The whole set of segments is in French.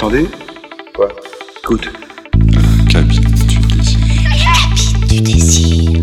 m'entendez Quoi Écoute. Cabine du désir.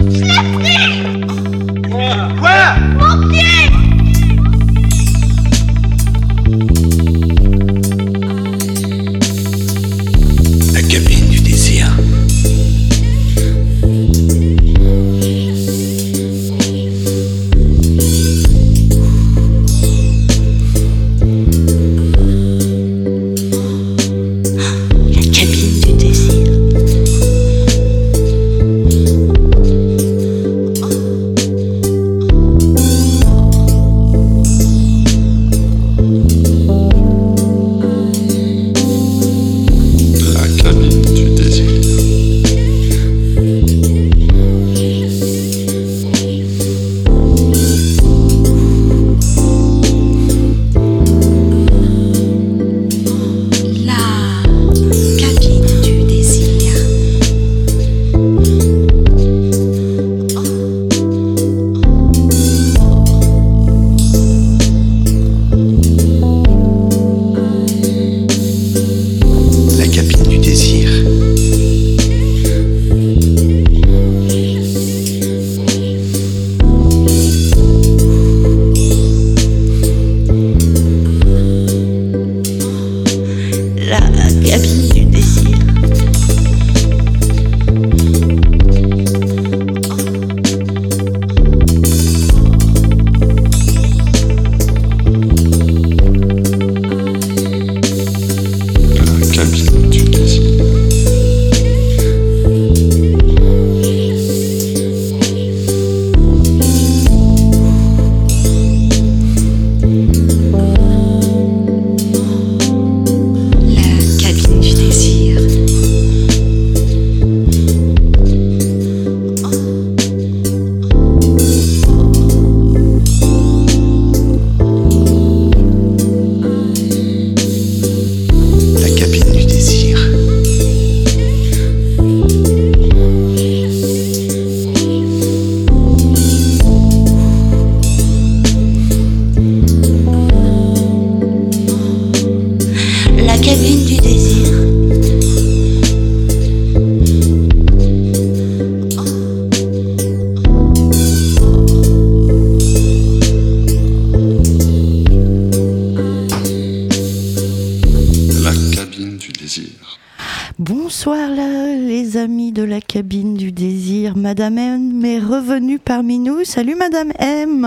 Madame M est revenue parmi nous. Salut Madame M.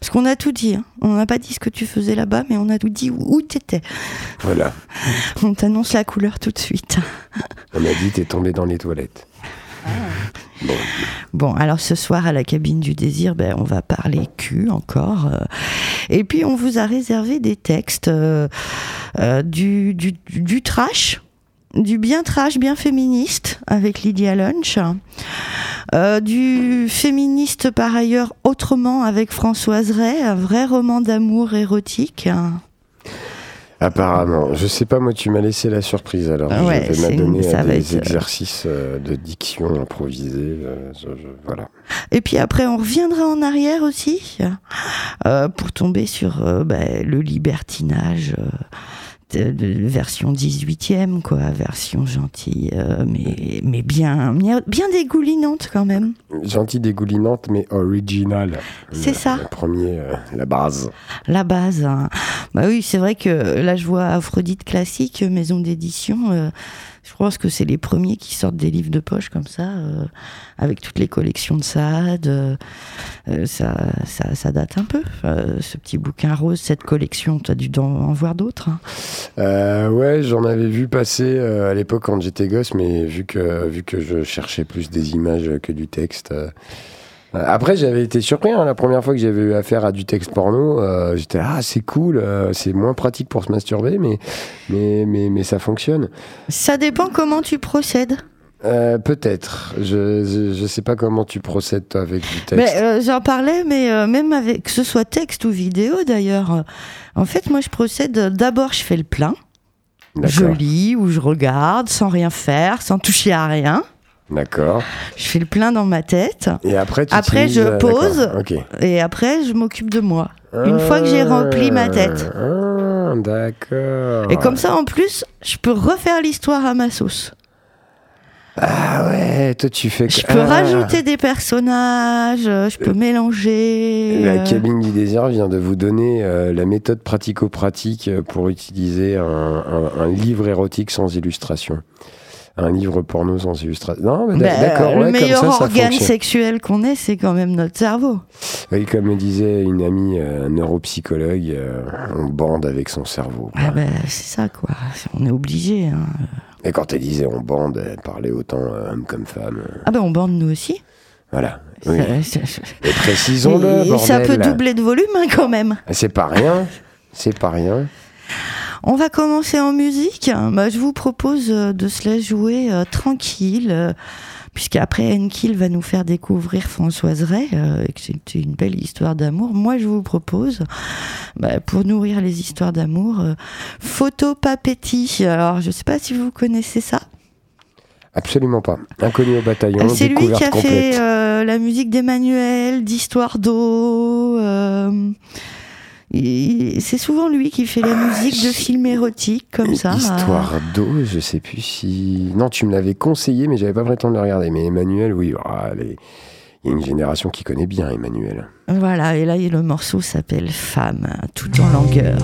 Parce qu'on a tout dit. hein. On n'a pas dit ce que tu faisais là-bas, mais on a tout dit où tu étais. Voilà. On t'annonce la couleur tout de suite. On m'a dit t'es tombé dans les toilettes. Bon, Bon, alors ce soir à la cabine du désir, ben, on va parler cul encore. euh. et puis on vous a réservé des textes euh, euh, du, du, du trash, du bien trash, bien féministe avec Lydia Lunch. Euh, du féministe par ailleurs autrement avec Françoise Ray, un vrai roman d'amour érotique. apparemment. Je sais pas, moi, tu m'as laissé la surprise alors. Ah ouais, je vais m'adonner à des être, euh, exercices euh, de diction improvisés. je- je- voilà. Et puis après, on reviendra en arrière aussi euh, pour tomber sur euh, bah, le libertinage. euh, version 18e, quoi, version gentille, euh, mais, mais bien, bien dégoulinante quand même. Gentille dégoulinante, mais original. C'est ça. Le premier, euh, la base. La base. hein. Bah oui, c'est vrai que là, je vois Aphrodite classique, maison d'édition. euh, je pense que c'est les premiers qui sortent des livres de poche comme ça, euh, avec toutes les collections de Sade. euh, euh, ça, ça, date un peu, ce petit bouquin rose, cette collection. Tu as dû en, voir d'autres. hein. Ouais, j'en avais vu passer à l'époque quand j'étais gosse, mais vu que, vu que je cherchais plus des images que du texte. Euh, Après, j'avais été surpris hein, la première fois que j'avais eu affaire à du texte porno. euh, J'étais ah c'est cool, euh, c'est moins pratique pour se masturber, mais mais mais, mais ça fonctionne. Ça dépend comment tu procèdes. Euh, Peut-être. Je, je je sais pas comment tu procèdes toi avec du texte. Euh, j'en parlais, mais euh, même avec que ce soit texte ou vidéo d'ailleurs. en fait, moi, je procède. D'abord, je fais le plein. Je lis ou je regarde sans rien faire, sans toucher à rien. D'accord. Je fais le plein dans ma tête. Et après, tu Après, je pose. d'accord, Ok. Et après, je m'occupe de moi. Une fois que j'ai rempli ma tête. Ah, d'accord. Et comme ça, en plus, je peux refaire l'histoire à ma sauce. Ah ouais, toi tu fais. Je peux Ah. rajouter des personnages, je peux mélanger. La euh, cabine du désir vient de vous donner euh, la méthode pratico-pratique pour utiliser un, un- un livre érotique sans illustration. Un livre porno sans illustration. Non, mais bah, d'accord, le ouais, meilleur comme ça, ça organe fonctionne. sexuel qu'on ait, c'est quand même notre cerveau. Oui, comme me disait une amie euh, neuropsychologue, euh, on bande avec son cerveau. Ah bah, c'est ça, quoi. On est obligé. hein. Et quand elle disait on bande, elle parlait autant euh, homme comme femme. Ah ben, on bande nous aussi. Voilà. Oui. Ça- ça- Et précisons-le, ça peut doubler de volume hein, quand même. C'est pas rien. C'est pas rien. On va commencer en musique. Bah, je vous propose euh, de se la jouer euh, tranquille, euh, puisqu'après Enkill va nous faire découvrir Françoise Ray, euh, et que c'est une belle histoire d'amour. Moi, je vous propose, bah, pour nourrir les histoires d'amour, Photo Papetti. Alors, je sais pas si vous connaissez ça. Absolument pas. Inconnu au bataillon. C'est lui qui a complète. fait la musique d'Emmanuel, d'Histoire d'eau. C'est souvent lui qui fait la musique de films érotiques comme ça. Histoire d'eau, je sais plus si. Non, tu me l'avais conseillé, mais j'avais pas pris le temps de le regarder. Mais Emmanuel, oui, ah, les- il y a une génération qui connaît bien Emmanuel. Voilà, et là le morceau s'appelle Femme, tout en langueur.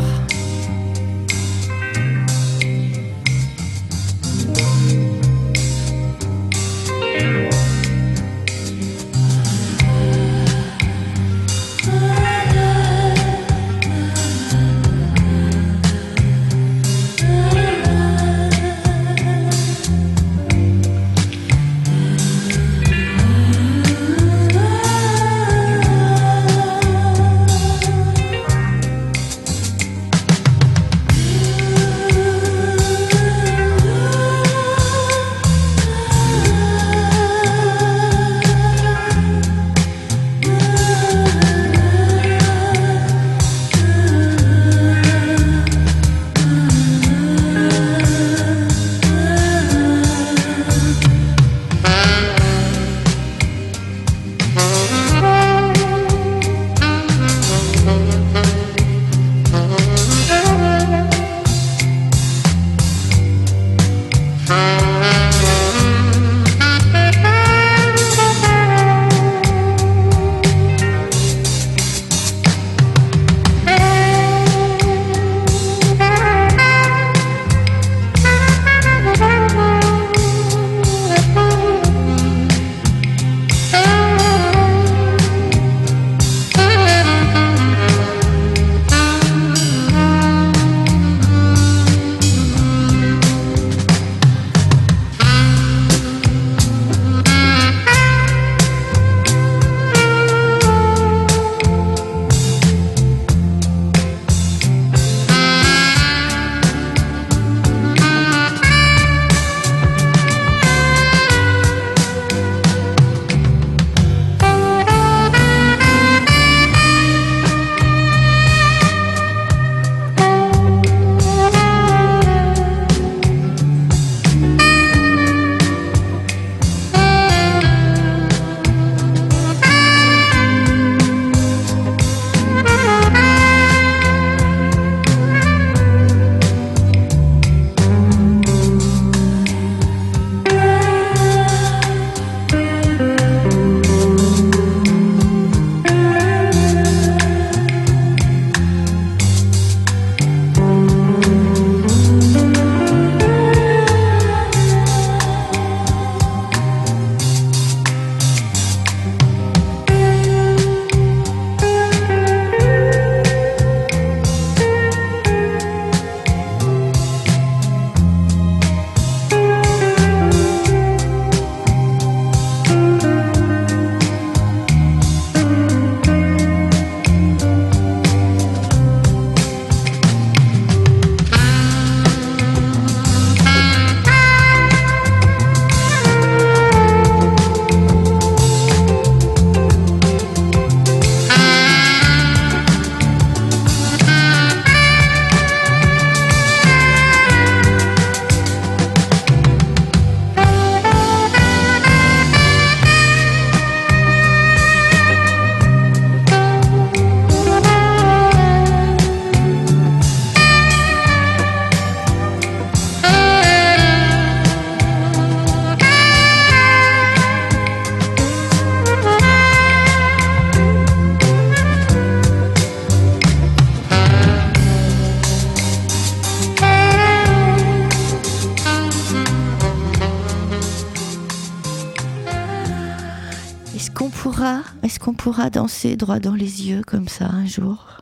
Pourra danser droit dans les yeux comme ça un jour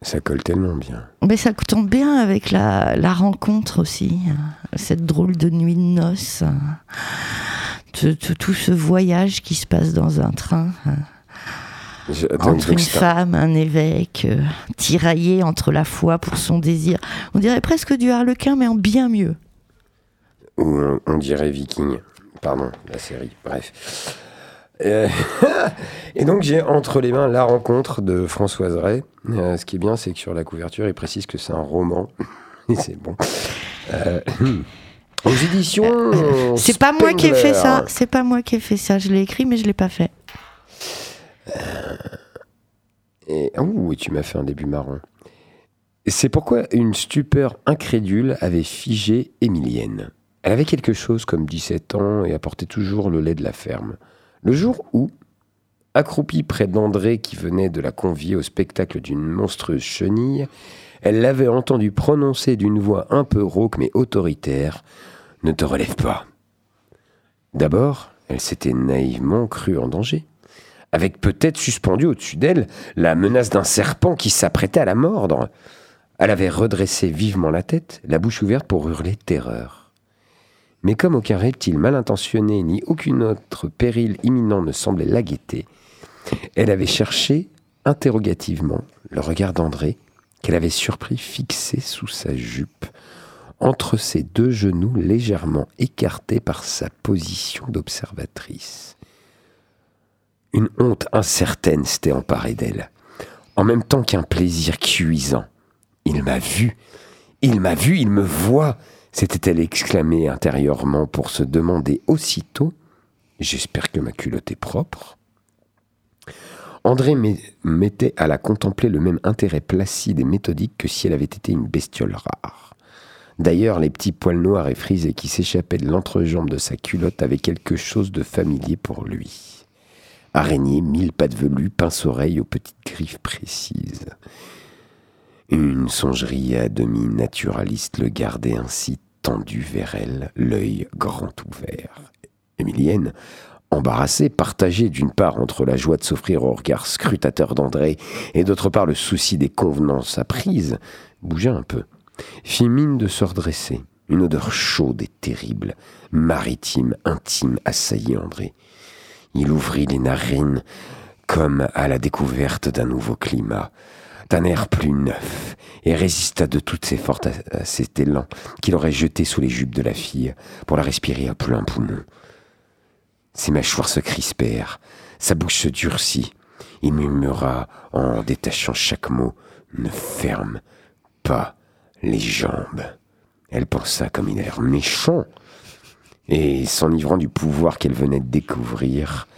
Ça colle tellement bien. Mais ça tombe bien avec la, la rencontre aussi, hein, cette drôle de nuit de noces, hein. tout, tout- tout ce voyage qui se passe dans un train. hein. Attends, entre une femme, un évêque, euh, tiraillé entre la foi pour son désir. On dirait presque du harlequin, mais en bien mieux. Ou on, on dirait Viking. Pardon, la série. Bref. Euh, Et donc j'ai entre les mains La rencontre de Françoise Ray. Euh, ce qui est bien, c'est que sur la couverture, il précise que c'est un roman. Et c'est bon. Euh, aux éditions. C'est pas moi qui ai fait ça. C'est pas moi qui ai fait ça. Je l'ai écrit, mais je l'ai pas fait. Et, ouh, tu m'as fait un début marrant. Et C'est pourquoi une stupeur incrédule avait figé Émilienne. Elle avait quelque chose comme 17 ans et apportait toujours le lait de la ferme. Le jour où, accroupie près d'André qui venait de la convier au spectacle d'une monstrueuse chenille, elle l'avait entendu prononcer d'une voix un peu rauque mais autoritaire Ne te relève pas. D'abord, elle s'était naïvement crue en danger avec peut-être suspendu au-dessus d'elle la menace d'un serpent qui s'apprêtait à la mordre. Elle avait redressé vivement la tête, la bouche ouverte pour hurler terreur. Mais comme aucun reptile mal intentionné ni aucun autre péril imminent ne semblait la guetter, elle avait cherché interrogativement le regard d'André qu'elle avait surpris fixé sous sa jupe, entre ses deux genoux légèrement écartés par sa position d'observatrice. Une honte incertaine s'était emparée d'elle, en même temps qu'un plaisir cuisant. Il m'a vu, il m'a vu, il me voit, s'était-elle exclamée intérieurement pour se demander aussitôt J'espère que ma culotte est propre. André met- mettait à la contempler le même intérêt placide et méthodique que si elle avait été une bestiole rare. D'ailleurs, les petits poils noirs et frisés qui s'échappaient de l'entrejambe de sa culotte avaient quelque chose de familier pour lui. Araignée, mille pattes velues, pince-oreille aux petites griffes précises. Une songerie à demi naturaliste le gardait ainsi tendu vers elle, l'œil grand ouvert. Émilienne, embarrassée, partagée d'une part entre la joie de s'offrir au regard scrutateur d'André et d'autre part le souci des convenances apprises, bougea un peu, fit mine de se redresser. Une odeur chaude et terrible, maritime, intime, assaillit André. Il ouvrit les narines comme à la découverte d'un nouveau climat, d'un air plus neuf, et résista de toutes ses forces à, à cet élan qu'il aurait jeté sous les jupes de la fille pour la respirer à plein poumon. Ses mâchoires se crispèrent, sa bouche se durcit. Il murmura en détachant chaque mot Ne ferme pas les jambes. Elle pensa comme il a l'air méchant et s'enivrant du pouvoir qu'elle venait de découvrir,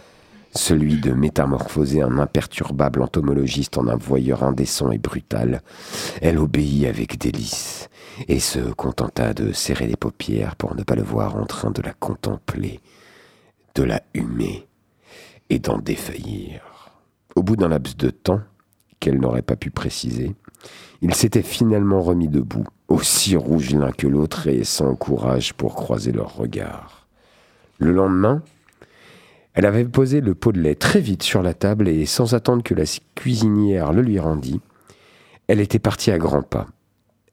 celui de métamorphoser un imperturbable entomologiste en un voyeur indécent et brutal, elle obéit avec délice et se contenta de serrer les paupières pour ne pas le voir en train de la contempler, de la humer et d'en défaillir. Au bout d'un laps de temps, qu'elle n'aurait pas pu préciser, il s'était finalement remis debout, aussi rouge l'un que l'autre et sans courage pour croiser leurs regards. Le lendemain, elle avait posé le pot de lait très vite sur la table et sans attendre que la cuisinière le lui rendît, elle était partie à grands pas.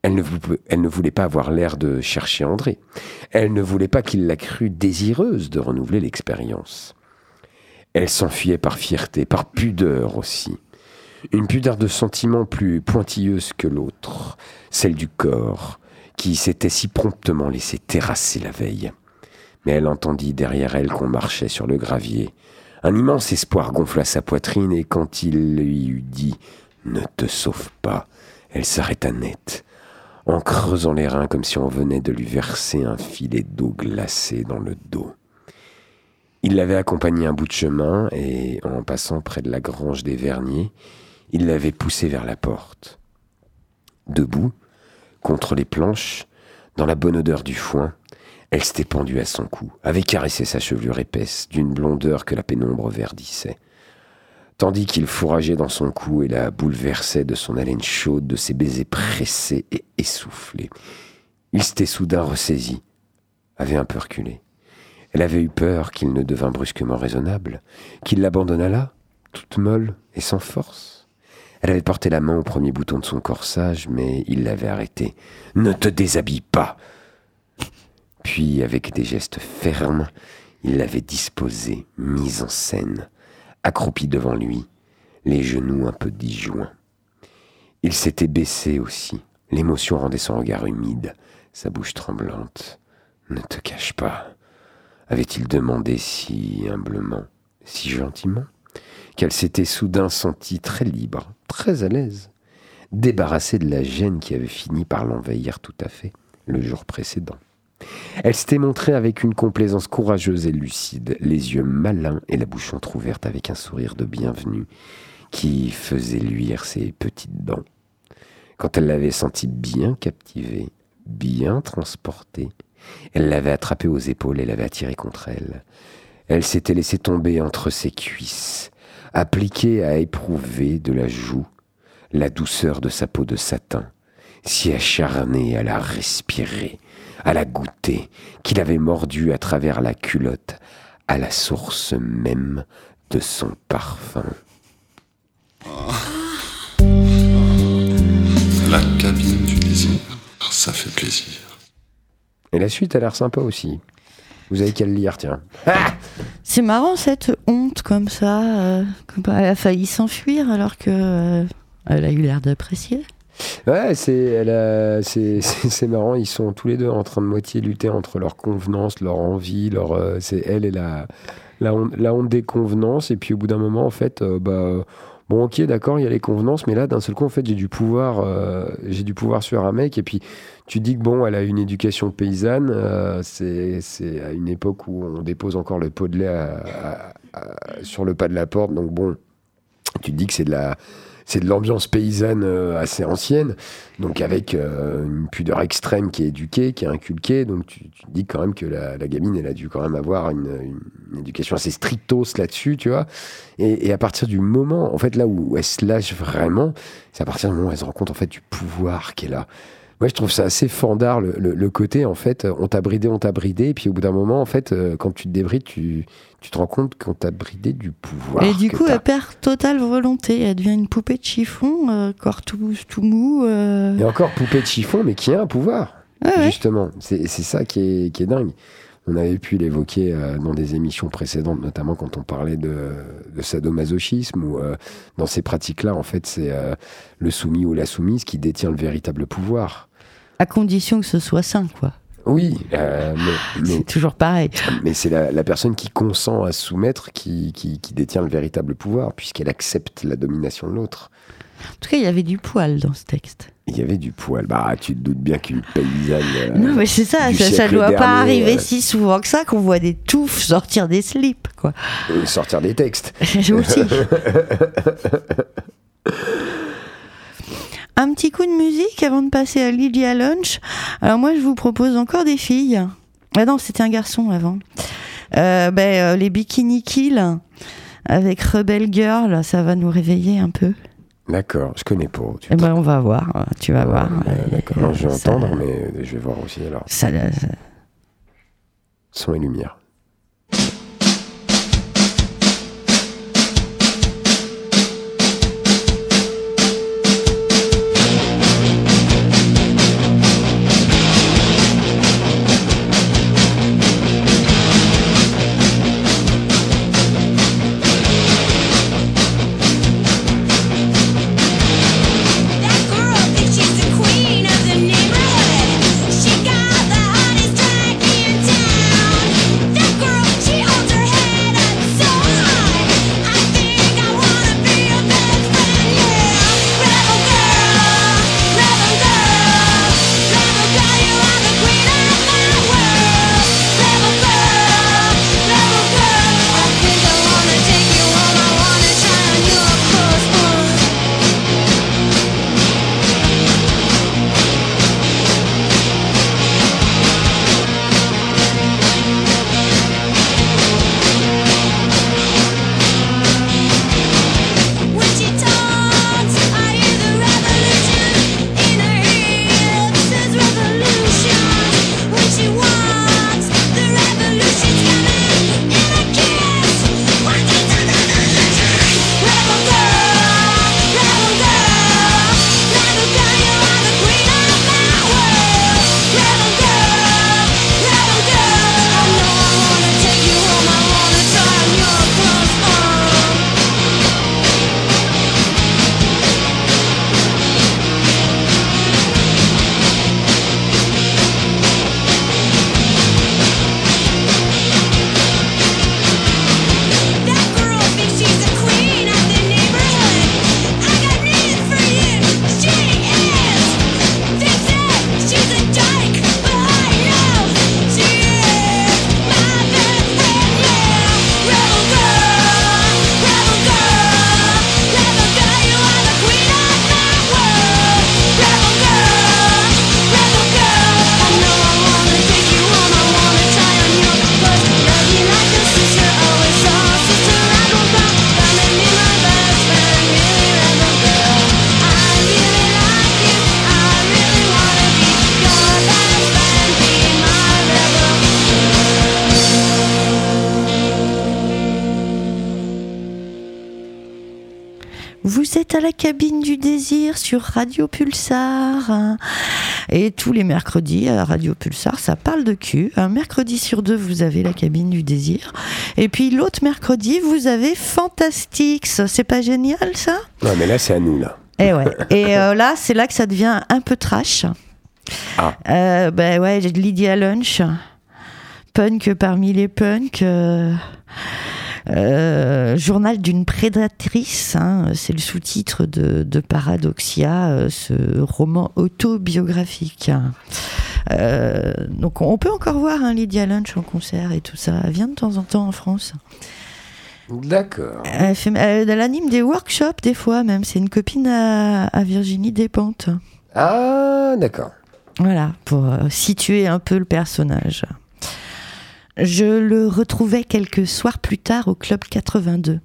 Elle ne, voulait pas avoir l'air de chercher André. Elle ne voulait pas qu'il la crût désireuse de renouveler l'expérience. Elle s'enfuyait par fierté, par pudeur aussi. Une pudeur de sentiment plus pointilleuse que l'autre, celle du corps, qui s'était si promptement laissé terrasser la veille. Mais elle entendit derrière elle qu'on marchait sur le gravier. Un immense espoir gonfla sa poitrine et quand il lui eut dit Ne te sauve pas, elle s'arrêta net, en creusant les reins comme si on venait de lui verser un filet d'eau glacée dans le dos. Il l'avait accompagnée un bout de chemin et, en passant près de la grange des Verniers, il l'avait poussée vers la porte. Debout, contre les planches, dans la bonne odeur du foin, elle s'était pendue à son cou, avait caressé sa chevelure épaisse, d'une blondeur que la pénombre verdissait. Tandis qu'il fourrageait dans son cou et la bouleversait de son haleine chaude, de ses baisers pressés et essoufflés. Il s'était soudain ressaisi, avait un peu reculé. Elle avait eu peur qu'il ne devint brusquement raisonnable, qu'il l'abandonnât là, toute molle et sans force. Elle avait porté la main au premier bouton de son corsage, mais il l'avait arrêté. Ne te déshabille pas Puis, avec des gestes fermes, il l'avait disposée, mise en scène, accroupie devant lui, les genoux un peu disjoints. Il s'était baissé aussi. L'émotion rendait son regard humide, sa bouche tremblante. Ne te cache pas. Avait-il demandé si humblement, si gentiment, qu'elle s'était soudain sentie très libre, très à l'aise, débarrassée de la gêne qui avait fini par l'envahir tout à fait le jour précédent. Elle s'était montrée avec une complaisance courageuse et lucide, les yeux malins et la bouche entr'ouverte avec un sourire de bienvenue qui faisait luire ses petites dents. Quand elle l'avait senti bien captivé, bien transporté, elle l'avait attrapé aux épaules et l'avait attiré contre elle. Elle s'était laissée tomber entre ses cuisses, appliquée à éprouver de la joue la douceur de sa peau de satin, si acharnée à la respirer, à la goûter, qu'il avait mordu à travers la culotte, à la source même de son parfum. La cabine du désir. Ça fait plaisir. Et la suite a l'air sympa aussi. Vous avez qu'à le lire, tiens. C'est marrant cette honte comme ça. euh, comme elle a failli s'enfuir alors que euh, elle a eu l'air d'apprécier. Ouais, c'est, c'est, marrant. Ils sont tous les deux en train de moitié lutter entre leur convenance, leur envie, leur, euh, c'est elle et la, la, honte, la honte des convenances. Et puis au bout d'un moment, en fait, euh, bah, bon, ok, d'accord, il y a les convenances, mais là, d'un seul coup, en fait, j'ai du pouvoir, euh, j'ai du pouvoir sur un mec. Et puis tu dis que bon, elle a une éducation paysanne. euh, c'est, c'est à une époque où on dépose encore le pot de lait sur le pas de la porte. Donc bon, tu te dis que c'est de la c'est de l'ambiance paysanne euh, assez ancienne, donc avec euh, une pudeur extrême qui est éduquée, qui est inculquée. Donc tu, dis quand même que la, gamine, elle a dû quand même avoir une éducation assez strictos là-dessus, tu vois. Et, et à partir du moment, en fait, là où elle se lâche vraiment, c'est à partir du moment où elle se rend compte en fait du pouvoir qu'elle a. Moi, je trouve ça assez fandard le, le- le côté en fait, on t'a bridé, on t'a bridé, et puis au bout d'un moment, en fait, euh, quand tu te débrides, tu, tu te rends compte qu'on t'a bridé du pouvoir. Et du coup, elle perd totale volonté. Elle devient une poupée de chiffon, euh, corps tout, tout mou. euh. Et encore poupée de chiffon, mais qui a un pouvoir, Ouais, ouais. justement. C'est c'est ça qui est, qui est dingue. On avait pu l'évoquer euh, dans des émissions précédentes, notamment quand on parlait de, de sadomasochisme, ou euh, dans ces pratiques-là, en fait, c'est le soumis ou la soumise qui détient le véritable pouvoir. À condition que ce soit sain, quoi. Oui, euh, mais, mais, C'est toujours pareil. mais c'est la, la personne qui consent à se soumettre qui, qui, qui détient le véritable pouvoir, puisqu'elle accepte la domination de l'autre. En tout cas, il y avait du poil dans ce texte. Il y avait du poil. Bah, tu te doutes bien qu'une paysanne. euh, non, mais c'est ça, ça, siècle doit pas arriver euh, si souvent que ça qu'on voit des touffes sortir des slips, quoi. sortir des textes. Aussi. Un petit coup de musique avant de passer à Lydia Lunch. Alors moi, je vous propose encore des filles. Ah non, c'était un garçon avant. Euh, ben, euh, les Bikini Kill avec Rebel Girl, ça va nous réveiller un peu. D'accord, je connais pas. Tu Eh ben, on va voir, tu vas voir. Ouais, Euh, D'accord, je vais ça- entendre, mais je vais voir aussi alors. ça- ça- Son et lumière. Sur Radio Pulsar. Et tous les mercredis à Radio Pulsar, ça parle de cul. Un mercredi sur deux, vous avez la cabine du désir. Et puis l'autre mercredi, vous avez Fantastics. C'est pas génial ça? Non, mais là, c'est à nous, là. Et ouais. Et euh, là, c'est là que ça devient un peu trash. Ah. Euh, ben ouais, j'ai Lydia Lunch, punk parmi les punks. euh, euh, journal d'une prédatrice, hein, c'est le sous-titre de, de Paradoxia, euh, ce roman autobiographique. Euh, donc on peut encore voir hein, Lydia Lunch en concert et tout ça. Elle vient de temps en temps en France. D'accord. Elle, fait- elle- elle anime des workshops des fois même. C'est une copine à, à Virginie Despentes. Ah, d'accord. Voilà, pour euh, situer un peu le personnage. Je le retrouvais quelques soirs plus tard au Club 82.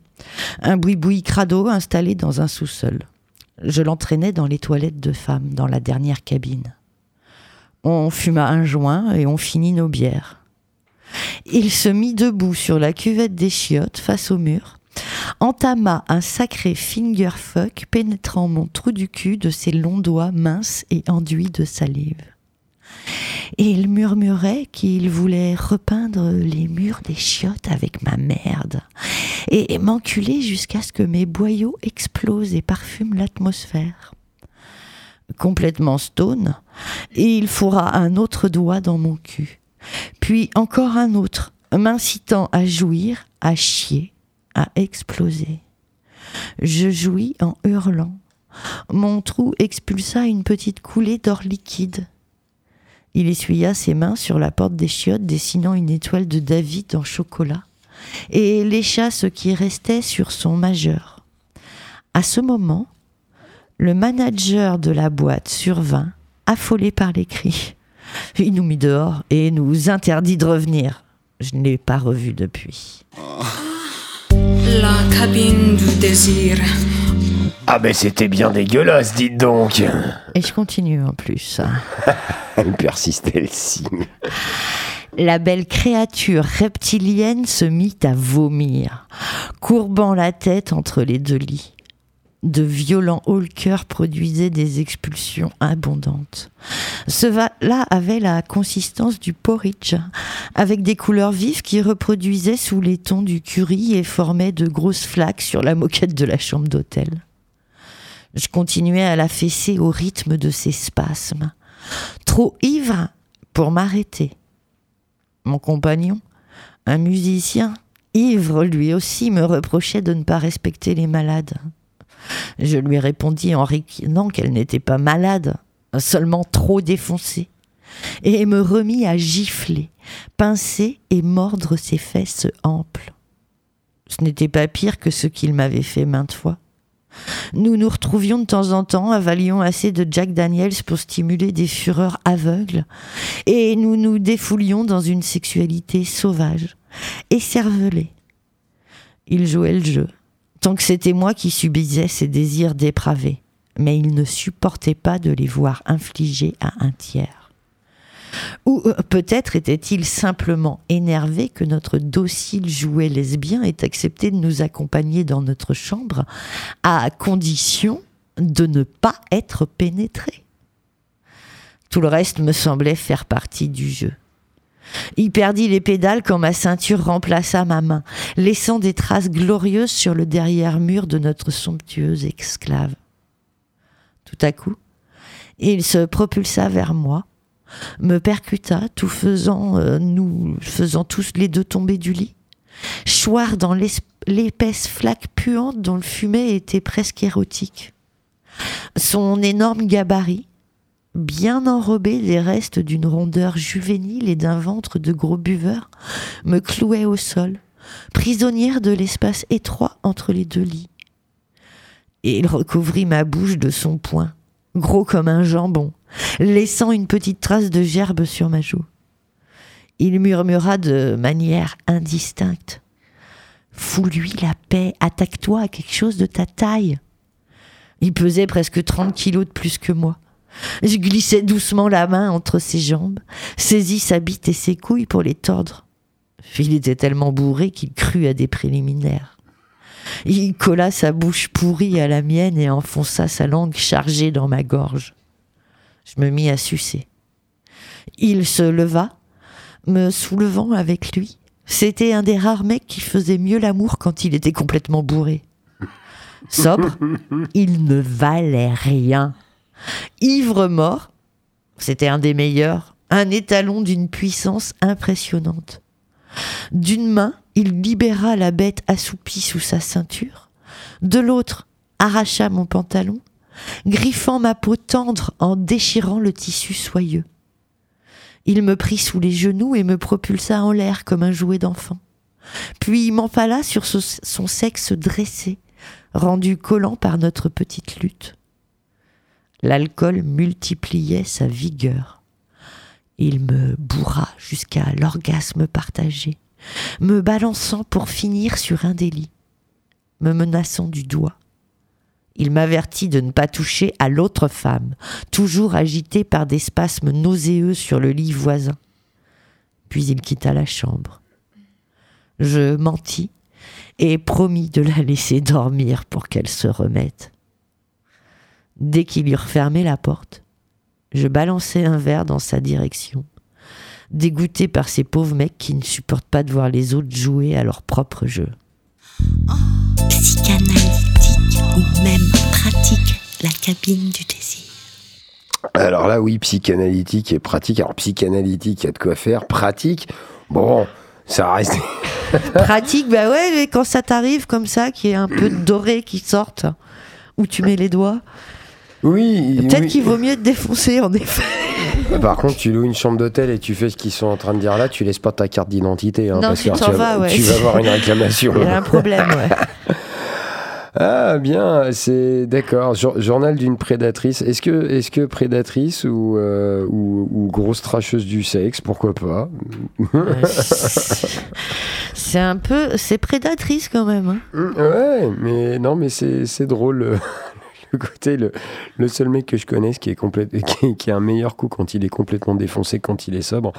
Un boui-boui crado installé dans un sous-sol. Je l'entraînais dans les toilettes de femmes, dans la dernière cabine. On fuma un joint et on finit nos bières. Il se mit debout sur la cuvette des chiottes face au mur, entama un sacré finger fuck pénétrant mon trou du cul de ses longs doigts minces et enduits de salive. Et il murmurait qu'il voulait repeindre les murs des chiottes avec ma merde et m'enculer jusqu'à ce que mes boyaux explosent et parfument l'atmosphère. Complètement stone, il fourra un autre doigt dans mon cul, puis encore un autre, m'incitant à jouir, à chier, à exploser. Je jouis en hurlant. Mon trou expulsa une petite coulée d'or liquide. Il essuya ses mains sur la porte des chiottes, dessinant une étoile de David en chocolat, et lécha ce qui restait sur son majeur. À ce moment, le manager de la boîte survint, affolé par les cris. Il nous mit dehors et nous interdit de revenir. Je ne l'ai pas revu depuis. La cabine du désir. Ah, ben c'était bien dégueulasse, dites donc. Et je continue en plus. Elle persistait le signe. La belle créature reptilienne se mit à vomir, courbant la tête entre les deux lits. De violents haut-le-cœur produisaient des expulsions abondantes. Ce va-là avait la consistance du porridge, avec des couleurs vives qui reproduisaient sous les tons du curry et formaient de grosses flaques sur la moquette de la chambre d'hôtel. Je continuais à la fesser au rythme de ses spasmes, trop ivre pour m'arrêter. Mon compagnon, un musicien, ivre lui aussi, me reprochait de ne pas respecter les malades. Je lui répondis en ricanant qu'elle n'était pas malade, seulement trop défoncée, et me remis à gifler, pincer et mordre ses fesses amples. Ce n'était pas pire que ce qu'il m'avait fait maintes fois. Nous nous retrouvions de temps en temps, avalions assez de Jack Daniels pour stimuler des fureurs aveugles, et nous nous défoulions dans une sexualité sauvage, écervelée. Il jouait le jeu, tant que c'était moi qui subissais ses désirs dépravés, mais il ne supportait pas de les voir infligés à un tiers. Ou euh, peut-être était-il simplement énervé que notre docile jouet lesbien ait accepté de nous accompagner dans notre chambre, à condition de ne pas être pénétré. Tout le reste me semblait faire partie du jeu. Il perdit les pédales quand ma ceinture remplaça ma main, laissant des traces glorieuses sur le derrière-mur de notre somptueuse esclave. Tout à coup, il se propulsa vers moi, me percuta, tout faisant, euh, nous faisant tous les deux tomber du lit, choir dans l'épaisse flaque puante dont le fumet était presque érotique. Son énorme gabarit, bien enrobé des restes d'une rondeur juvénile et d'un ventre de gros buveur, me clouait au sol, prisonnière de l'espace étroit entre les deux lits. Et il recouvrit ma bouche de son poing, gros comme un jambon, laissant une petite trace de gerbe sur ma joue. Il murmura de manière indistincte. Fous-lui la paix, attaque-toi à quelque chose de ta taille. Il pesait presque 30 kilos de plus que moi. Je glissais doucement la main entre ses jambes, saisis sa bite et ses couilles pour les tordre. Il était tellement bourré qu'il crut à des préliminaires. Il colla sa bouche pourrie à la mienne et enfonça sa langue chargée dans ma gorge. Je me mis à sucer. Il se leva, me soulevant avec lui. C'était un des rares mecs qui faisait mieux l'amour quand il était complètement bourré. Sobre, il ne valait rien. Ivre mort, c'était un des meilleurs, un étalon d'une puissance impressionnante. D'une main, il libéra la bête assoupie sous sa ceinture. De l'autre, arracha mon pantalon, griffant ma peau tendre en déchirant le tissu soyeux. Il me prit sous les genoux et me propulsa en l'air comme un jouet d'enfant. Puis m'empala sur son sexe dressé, rendu collant par notre petite lutte. L'alcool multipliait sa vigueur. Il me bourra jusqu'à l'orgasme partagé, me balançant pour finir sur un des lits, me menaçant du doigt. Il m'avertit de ne pas toucher à l'autre femme, toujours agitée par des spasmes nauséeux sur le lit voisin. Puis il quitta la chambre. Je mentis et promis de la laisser dormir pour qu'elle se remette. Dès qu'il eut refermé la porte, je balançai un verre dans sa direction, dégoûté par ces pauvres mecs qui ne supportent pas de voir les autres jouer à leur propre jeu. Psychanalytique ou même pratique, la cabine du désir. Alors là, oui, psychanalytique et pratique. Alors, psychanalytique, il y a de quoi faire. Pratique, bon, ça reste. Pratique, bah ouais, mais quand ça t'arrive comme ça, qu'il y ait un peu de doré qui sorte, où tu mets les doigts, Oui. peut-être oui. qu'il vaut mieux te défoncer en effet. Par contre, tu loues une chambre d'hôtel et tu fais ce qu'ils sont en train de dire là, tu laisses pas ta carte d'identité. hein, Non, parce tu que t'en vas, vas, ouais. tu vas avoir une réclamation. Il y a un problème, ouais. Ah, bien, c'est d'accord. Jour- journal d'une prédatrice. Est-ce que, est que prédatrice ou, euh, ou, ou grosse tracheuse du sexe Pourquoi pas? C'est un peu. C'est prédatrice quand même. hein. Hum, Ouais, mais non, mais c'est drôle. euh, Le côté, le, le seul mec que je connaisse qui est, complète, qui, qui a un meilleur coup quand il est complètement défoncé, quand il est sobre.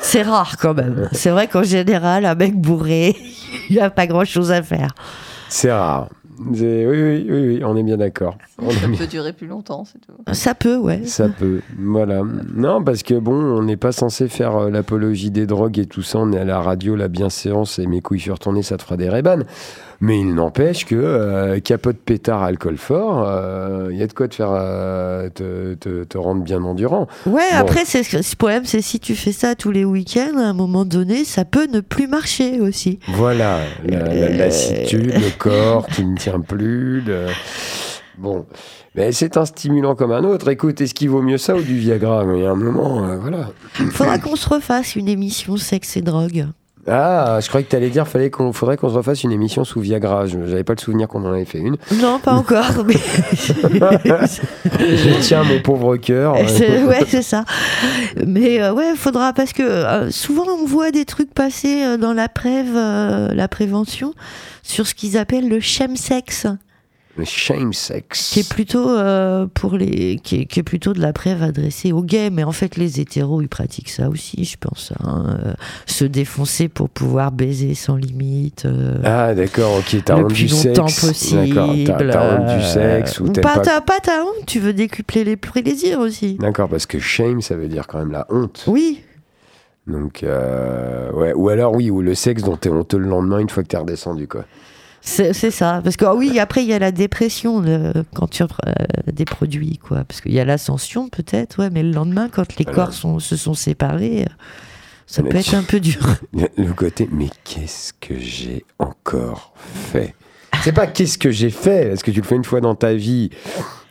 C'est rare quand même. C'est vrai qu'en général, un mec bourré, il a pas grand chose à faire. C'est rare. Oui, oui, oui, oui, on est bien d'accord. Ça bien- peut durer plus longtemps, c'est tout. Ça peut, ouais. Ça peut, voilà. Non, parce que bon, on n'est pas censé faire euh, l'apologie des drogues et tout ça. On est à la radio, la bienséance et mes couilles sur ton nez, ça te fera des rébanes. Mais il n'empêche que euh, capote pétard, alcool fort, il y a de quoi te faire euh, te, te- te rendre bien endurant. Ouais, Bon. après, c'est ce problème, c'est si tu fais ça tous les week-ends, à un moment donné, ça peut ne plus marcher aussi. Voilà, la, la Euh. lassitude, le corps qui ne tient plus. le- Bon, mais c'est un stimulant comme un autre. Écoute, est-ce qu'il vaut mieux ça ou du Viagra? Mais il y a un moment, euh, voilà. Faudra qu'on se refasse une émission sexe et drogue. Ah, je croyais que tu allais dire fallait qu'on faudrait qu'on se refasse une émission sous Viagra. Je n'avais pas le souvenir qu'on en avait fait une. Non, pas encore, mais. Je tiens mon pauvre cœur. Ouais, c'est ça. Mais euh, ouais, faudra parce que euh, souvent on voit des trucs passer euh, dans la préve, euh, la prévention, sur ce qu'ils appellent le chemsex, Le shame sex. qui est plutôt euh, pour les, qui est, qui est plutôt de la préve adressée aux gays. Mais en fait, les hétéros ils pratiquent ça aussi, je pense. hein, euh, se défoncer pour pouvoir baiser sans limite. euh, Ah, d'accord, ok, t'as honte du sexe. possible. D'accord, t'as honte du sexe ou pas, pas. pas ta honte, tu veux décupler les plaisirs aussi. D'accord, parce que shame, ça veut dire quand même la honte. Oui, Donc, ouais. Ou alors, oui, ou le sexe dont t'es honteux le lendemain une fois que t'es redescendu, quoi. C'est ça. Parce que ah oui, après, il y a la dépression le- quand tu as des produits, quoi. Parce qu'il y a l'ascension, peut-être, ouais, mais le lendemain, quand les Voilà. corps sont, se sont séparés, euh, ça Mais peut tu- être un peu dur. Le côté, mais qu'est-ce que j'ai encore fait? C'est pas qu'est-ce que j'ai fait, parce que tu le fais une fois dans ta vie?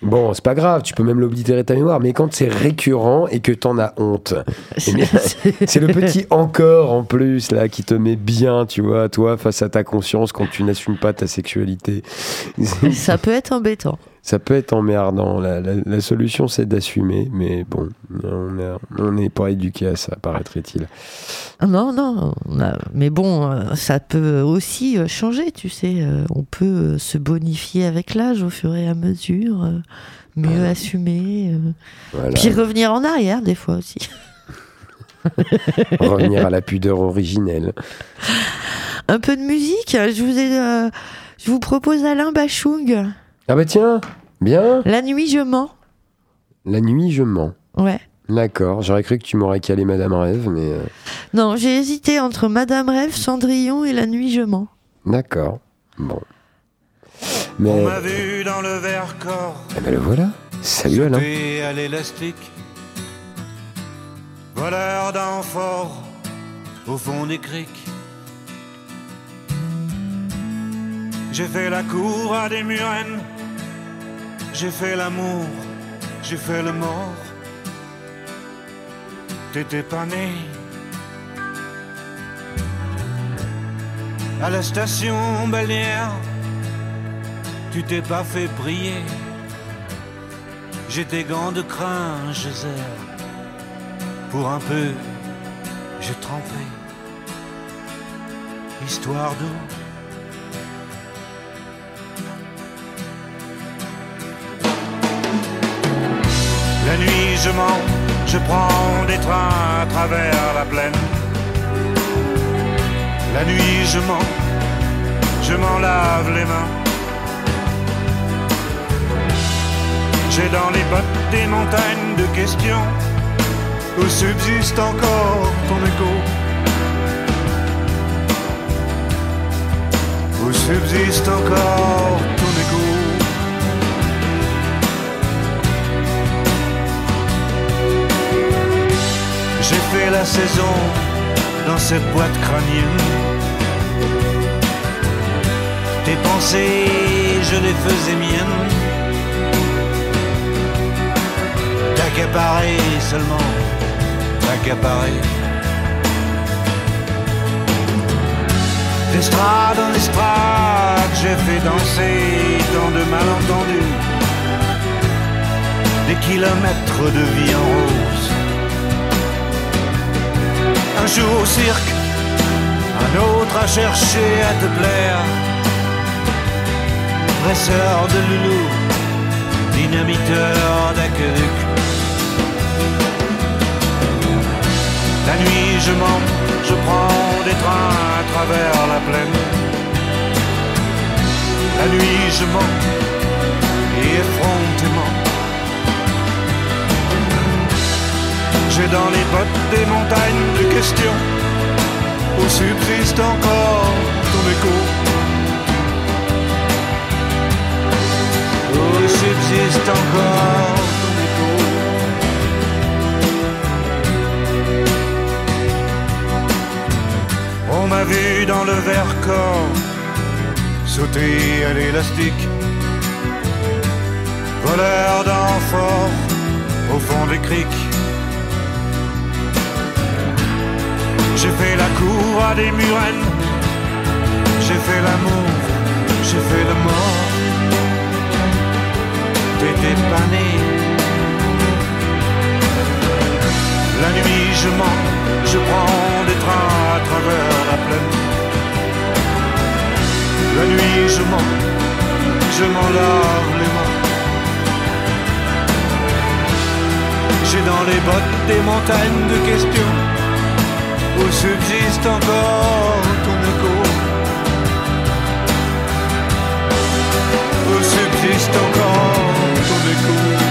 Bon, c'est pas grave, tu peux même l'oblitérer de ta mémoire, mais quand c'est récurrent et que t'en as honte, eh c'est le petit encore en plus là qui te met bien, tu vois, toi face à ta conscience quand tu n'assumes pas ta sexualité. ça peut être embêtant. Ça peut être emmerdant. La, la- la solution, c'est d'assumer, mais bon, on n'est pas éduqué à ça, paraîtrait-il. Non, non. a- Mais bon, euh, ça peut aussi euh, changer, tu sais. euh, On peut se bonifier avec l'âge au fur et à mesure, mieux assumer. Voilà. Puis revenir en arrière, des fois aussi. Revenir à la pudeur originelle. Un peu de musique. Je vous ai, euh, Je vous propose Alain Bachung. Ah bah tiens, bien. La nuit, je mens. La nuit, je mens. Ouais. D'accord, j'aurais cru que tu m'aurais calé Madame Rêve, mais euh, Non, j'ai hésité entre Madame Rêve, Cendrillon et La nuit, je mens. d'accord. Bon. On Mais m'a vu dans le Vercors, eh ben le voilà. Salut Alain. sauter à l'élastique. Voleur au fond des criques. J'ai fait la cour à des murennes. J'ai fait l'amour, j'ai fait le mort. T'étais pas né. À la station balnéaire, tu t'es pas fait briller. J'ai tes gants de crin, zère. Pour un peu, j'ai trempé. Histoire d'eau. Je prends des trains à travers la plaine. La nuit, je mens, je m'en lave les mains. J'ai dans les bottes des montagnes de questions où subsiste encore ton écho. Où subsiste encore saison dans cette boîte crânienne. Tes pensées, je les faisais miennes. T'accaparer seulement, t'accaparer. D'estrade en estrade, j'ai fait danser tant de malentendus. Des kilomètres de vie en rose. Un jour au cirque, un autre à chercher à te plaire. Presseur de loulou, dynamiteur d'aqueduc. La nuit, je mens, je prends des trains à travers la plaine. La nuit, je mens, et effrontément. Dans les bottes des montagnes de questions où subsiste encore ton écho. Où subsiste encore ton écho. On m'a vu dans le Vercors sauter à l'élastique. Voleur d'amphores au fond des criques. J'ai fait la cour à des murennes. J'ai fait l'amour, j'ai fait le mort. T'étais pas. La nuit, je mens, je prends des trains à travers la plaine. La nuit, je mens, je m'en lave les mains. J'ai dans les bottes des montagnes de questions où subsiste encore ton écho. Où subsiste encore ton écho.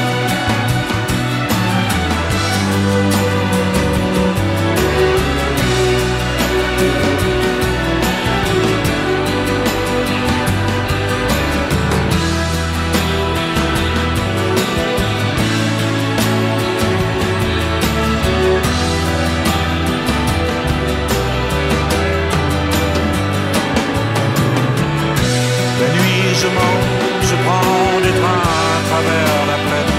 Je mens, je prends des trains à travers la plaine.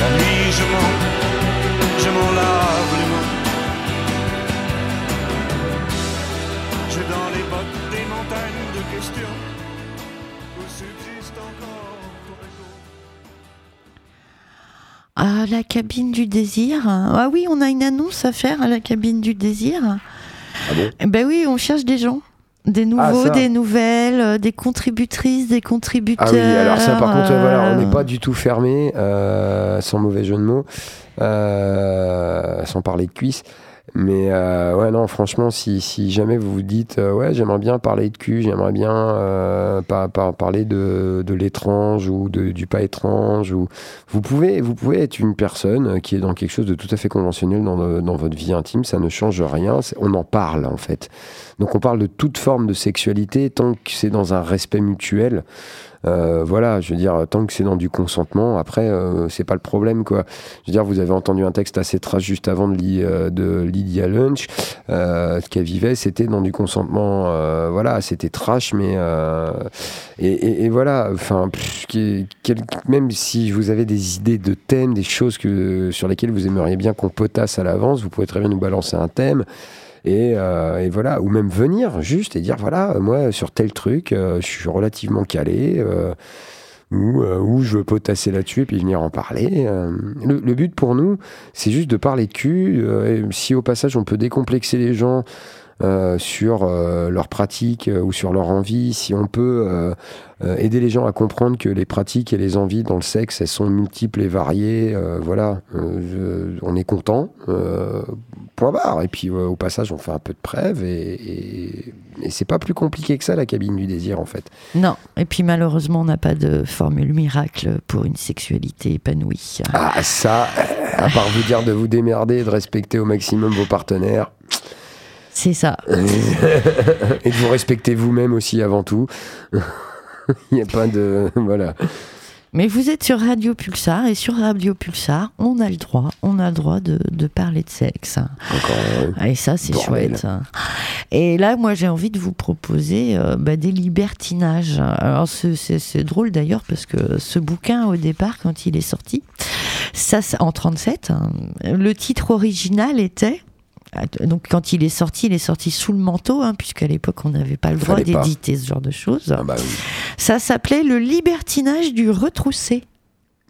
La nuit, je mens, je m'en lave les mains. J'ai dans les bottes des montagnes de questions où subsiste encore ton écho. À la cabine du désir. Ah oui, on a une annonce à faire à la cabine du désir. Ah bon? Eh Ben oui, on cherche des gens. Des nouveaux, ça. des nouvelles, euh, des contributrices, des contributeurs. Ah oui, alors ça par contre, euh, voilà, on n'est pas du tout fermé, euh, sans mauvais jeu de mots, euh, sans parler de cuisses. Mais euh, ouais, non, franchement, si, si jamais vous vous dites, euh, ouais, j'aimerais bien parler de cul, j'aimerais bien euh, par- par- parler de, de l'étrange ou de, du pas étrange, ou vous pouvez, vous pouvez être une personne qui est dans quelque chose de tout à fait conventionnel dans, le- dans votre vie intime, ça ne change rien, on en parle en fait. Donc on parle de toute forme de sexualité tant que c'est dans un respect mutuel. Euh, voilà, je veux dire, tant que c'est dans du consentement, après, euh, c'est pas le problème, quoi. Je veux dire, vous avez entendu un texte assez trash juste avant de, euh, de Lydia Lunch. Euh, qu'elle vivait, c'était dans du consentement. euh, voilà, c'était trash, mais. euh, et, et- et voilà, enfin, même si vous avez des idées de thèmes, des choses que, sur lesquelles vous aimeriez bien qu'on potasse à l'avance, vous pouvez très bien nous balancer un thème. Et, euh, et voilà, ou même venir juste et dire voilà, moi sur tel truc, euh, je suis relativement calé, euh, ou, euh, ou je veux potasser là-dessus et puis venir en parler. euh. le, le but pour nous, c'est juste de parler de cul. euh, et si au passage on peut décomplexer les gens sur euh, leurs pratiques euh, ou sur leur envie, si on peut euh, euh, aider les gens à comprendre que les pratiques et les envies dans le sexe, elles sont multiples et variées, euh, voilà, euh, on est content. euh, point barre. Et puis euh, au passage, on fait un peu de preuve et, et, et c'est pas plus compliqué que ça la cabine du désir en fait. Non, et puis malheureusement, on n'a pas de formule miracle pour une sexualité épanouie. Ah ça, à part vous dire de vous démerder et de respecter au maximum vos partenaires C'est ça. et de vous respecter vous-même aussi avant tout. Il n'y a pas de voilà. Mais vous êtes sur Radio Pulsar et sur Radio Pulsar, on a le droit, on a le droit de, de parler de sexe. Encore Et ça, c'est chouette. Et là, moi, j'ai envie de vous proposer euh, bah, des libertinages. Alors, c'est- drôle d'ailleurs parce que ce bouquin, au départ, quand il est sorti, ça, en 37, hein, le titre original était. Donc, quand il est sorti, il est sorti sous le manteau, hein, puisqu'à l'époque, on n'avait pas le droit d'éditer ce genre de choses. ah bah oui. Ça s'appelait Le libertinage du retroussé.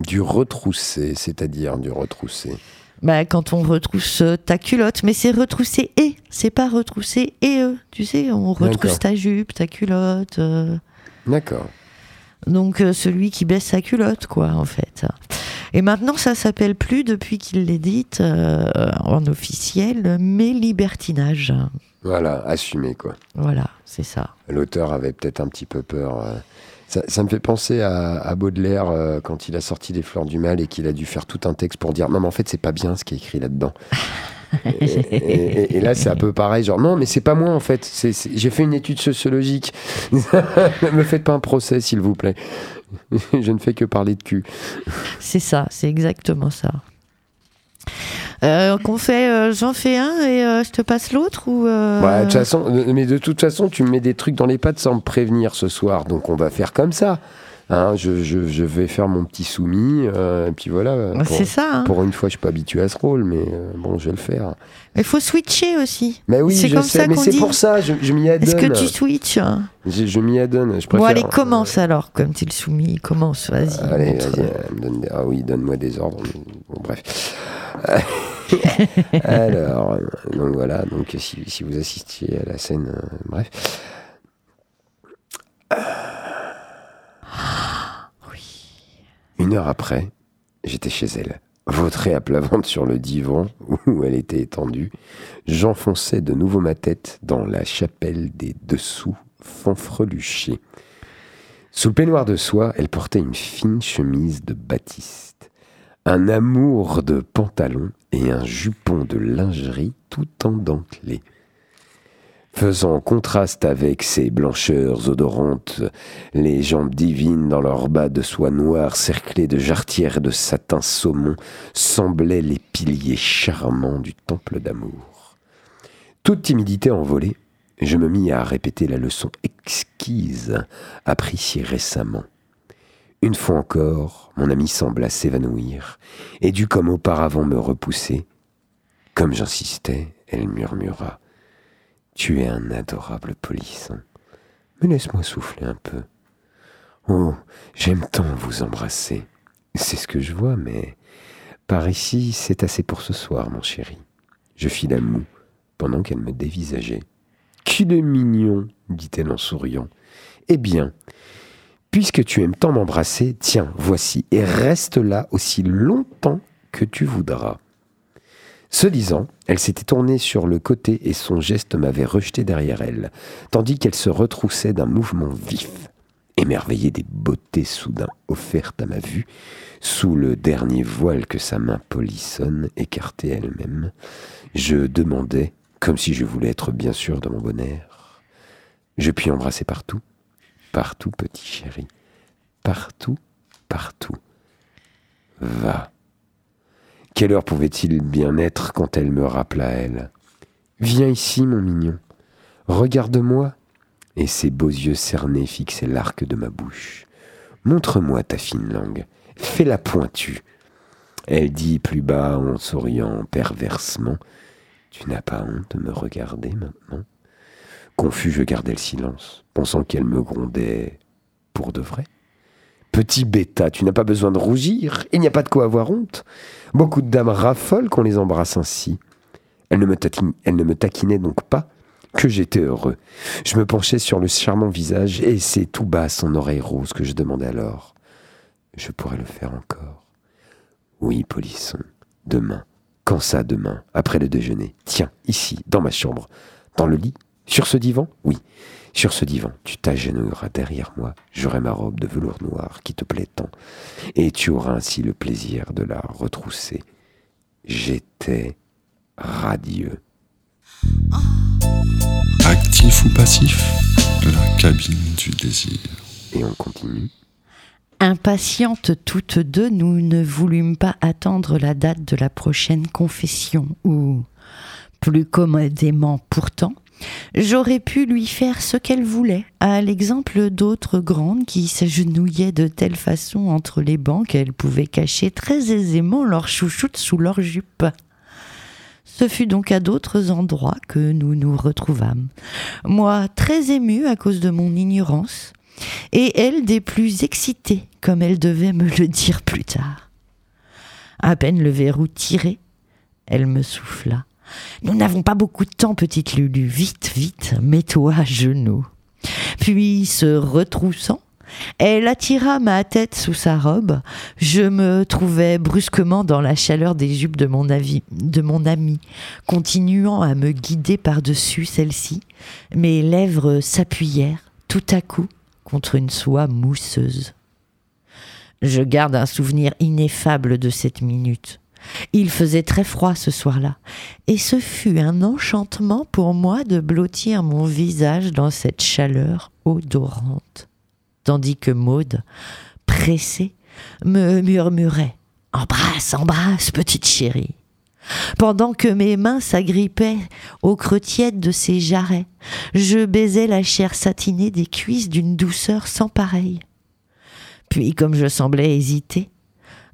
du retroussé, c'est-à-dire du retroussé. Bah, quand on retrousse euh, ta culotte, mais c'est retrousser et, c'est pas retrousser et eux. Tu sais, on retrousse ta jupe, ta culotte. euh, D'accord. Donc euh, celui qui baisse sa culotte, quoi, en fait. Et maintenant, ça s'appelle plus, depuis qu'il l'édite euh, en officiel, mais libertinage. Voilà, assumé quoi. Voilà, c'est ça. L'auteur avait peut-être un petit peu peur. euh. Ça, ça me fait penser à, à Baudelaire euh, quand il a sorti Les Fleurs du Mal et qu'il a dû faire tout un texte pour dire non mais en fait c'est pas bien ce qui est écrit là-dedans. Et, et- et- et là c'est un peu pareil genre non mais c'est pas moi en fait c'est- c'est- j'ai fait une étude sociologique. ne me faites pas un procès s'il vous plaît. Je ne fais que parler de cul. C'est ça, c'est exactement ça. Euh, qu'on fait, euh, j'en fais un et euh, je te passe l'autre ou euh, Ouais, de toute façon, mais de toute façon, tu me mets des trucs dans les pattes sans me prévenir ce soir, donc on va faire comme ça. Hein, je, je- je vais faire mon petit soumis, euh, et puis voilà. Pour, c'est ça. hein. pour une fois, je suis pas habitué à ce rôle, mais euh, bon, je vais le faire. Il faut switcher aussi. Mais oui, C'est je comme sais, ça mais qu'on c'est dit. pour ça, je, je m'y Est-ce adonne. que tu switches hein? Je, je m'y adonne. Je Bon, allez, commence alors, comme tu le soumis. Commence, vas-y. Allez, vas-y, euh, donne des- ah oui, donne-moi des ordres. Bon, bref. Alors, euh, donc voilà, donc si, si vous assistiez à la scène, euh, bref. Une heure après, j'étais chez elle, vautrée à plat ventre sur le divan où elle était étendue. J'enfonçais de nouveau ma tête dans la chapelle des dessous fanfreluchés. Sous le peignoir de soie, elle portait une fine chemise de batiste, un amour de pantalon et un jupon de lingerie tout en dentelé. Faisant contraste avec ses blancheurs odorantes, les jambes divines dans leurs bas de soie noire cerclés de jarretières et de satin saumon semblaient les piliers charmants du temple d'amour. Toute timidité envolée, je me mis à répéter la leçon exquise si récemment. Une fois encore, mon ami sembla s'évanouir et dut comme auparavant me repousser. Comme j'insistais, elle murmura Tu es un adorable polisson. Mais laisse-moi souffler un peu. Oh, j'aime tant vous embrasser. C'est ce que je vois, mais par ici, c'est assez pour ce soir, mon chéri. Je fis la moue pendant qu'elle me dévisageait. Qu'il est mignon, dit-elle en souriant. Eh bien, puisque tu aimes tant m'embrasser, tiens, voici, et reste là aussi longtemps que tu voudras. Ce disant, elle s'était tournée sur le côté et son geste m'avait rejeté derrière elle, tandis qu'elle se retroussait d'un mouvement vif. Émerveillée des beautés soudain offertes à ma vue, sous le dernier voile que sa main polissonne écartait elle-même, je demandais, comme si je voulais être bien sûr de mon bonheur, je puis embrasser partout, partout, petit chéri, partout, partout. Va. Quelle heure pouvait-il bien être quand elle me rappela elle? Viens ici, mon mignon. Regarde-moi. Et ses beaux yeux cernés fixaient l'arc de ma bouche. Montre-moi ta fine langue. Fais-la pointue. Elle dit plus bas en souriant perversement Tu n'as pas honte de me regarder maintenant? Confus, je gardais le silence, pensant qu'elle me grondait pour de vrai. Petit bêta, tu n'as pas besoin de rougir, il n'y a pas de quoi avoir honte. Beaucoup de dames raffolent qu'on les embrasse ainsi. Elle ne me, taquinait donc pas que j'étais heureux. Je me penchai sur le charmant visage et c'est tout bas son oreille rose que je demandai alors. Je pourrais le faire encore. Oui, Polisson, demain. Quand ça, demain, après le déjeuner Tiens, ici, dans ma chambre. Dans le lit? Sur ce divan? Oui. Sur ce divan, tu t'agenouilleras derrière moi, j'aurai ma robe de velours noir qui te plaît tant, et tu auras ainsi le plaisir de la retrousser. J'étais radieux. Actif ou passif La cabine du désir. Et on continue. Impatientes toutes deux, nous ne voulûmes pas attendre la date de la prochaine confession, ou, plus commodément pourtant, j'aurais pu lui faire ce qu'elle voulait, à l'exemple d'autres grandes qui s'agenouillaient de telle façon entre les bancs qu'elles pouvaient cacher très aisément leur chouchoute sous leur jupe. Ce fut donc à d'autres endroits que nous nous retrouvâmes. Moi, très émue à cause de mon ignorance, et elle des plus excitées, comme elle devait me le dire plus tard. À peine le verrou tiré, elle me souffla. Nous n'avons pas beaucoup de temps, petite Lulu. Vite, vite, mets-toi à genoux. Puis, se retroussant, elle attira ma tête sous sa robe. Je me trouvais brusquement dans la chaleur des jupes de mon, amie, continuant à me guider par-dessus celle-ci. Mes lèvres s'appuyèrent, tout à coup, contre une soie mousseuse. Je garde un souvenir ineffable de cette minute. Il faisait très froid ce soir-là, et ce fut un enchantement pour moi de blottir mon visage dans cette chaleur odorante, tandis que Maude, pressée, me murmurait Embrasse, embrasse, petite chérie pendant que mes mains s'agrippaient aux creux de ses jarrets, je baisais la chair satinée des cuisses d'une douceur sans pareille. Puis, comme je semblais hésiter,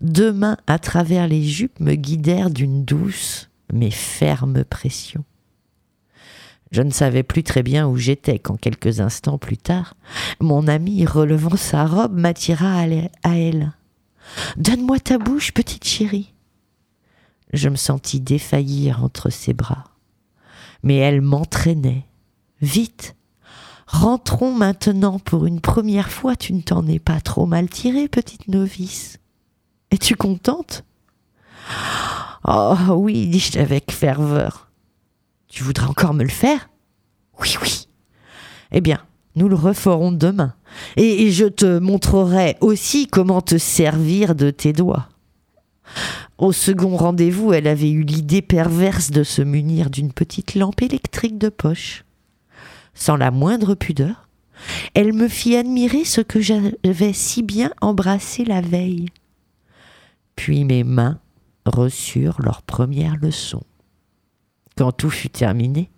deux mains à travers les jupes me guidèrent d'une douce mais ferme pression. Je ne savais plus très bien où j'étais quand quelques instants plus tard, mon ami, relevant sa robe, m'attira à elle. Donne-moi ta bouche, petite chérie. Je me sentis défaillir entre ses bras. Mais elle m'entraînait. Vite. Rentrons maintenant pour une première fois, tu ne t'en es pas trop mal tirée, petite novice. Es-tu contente? Oh oui, dis-je avec ferveur. Tu voudrais encore me le faire? Oui, oui. Eh bien, nous le referons demain. Et et je te montrerai aussi comment te servir de tes doigts. Au second rendez-vous, elle avait eu l'idée perverse de se munir d'une petite lampe électrique de poche. Sans la moindre pudeur, elle me fit admirer ce que j'avais si bien embrassé la veille. Puis mes mains reçurent leur première leçon. Quand tout fut terminé,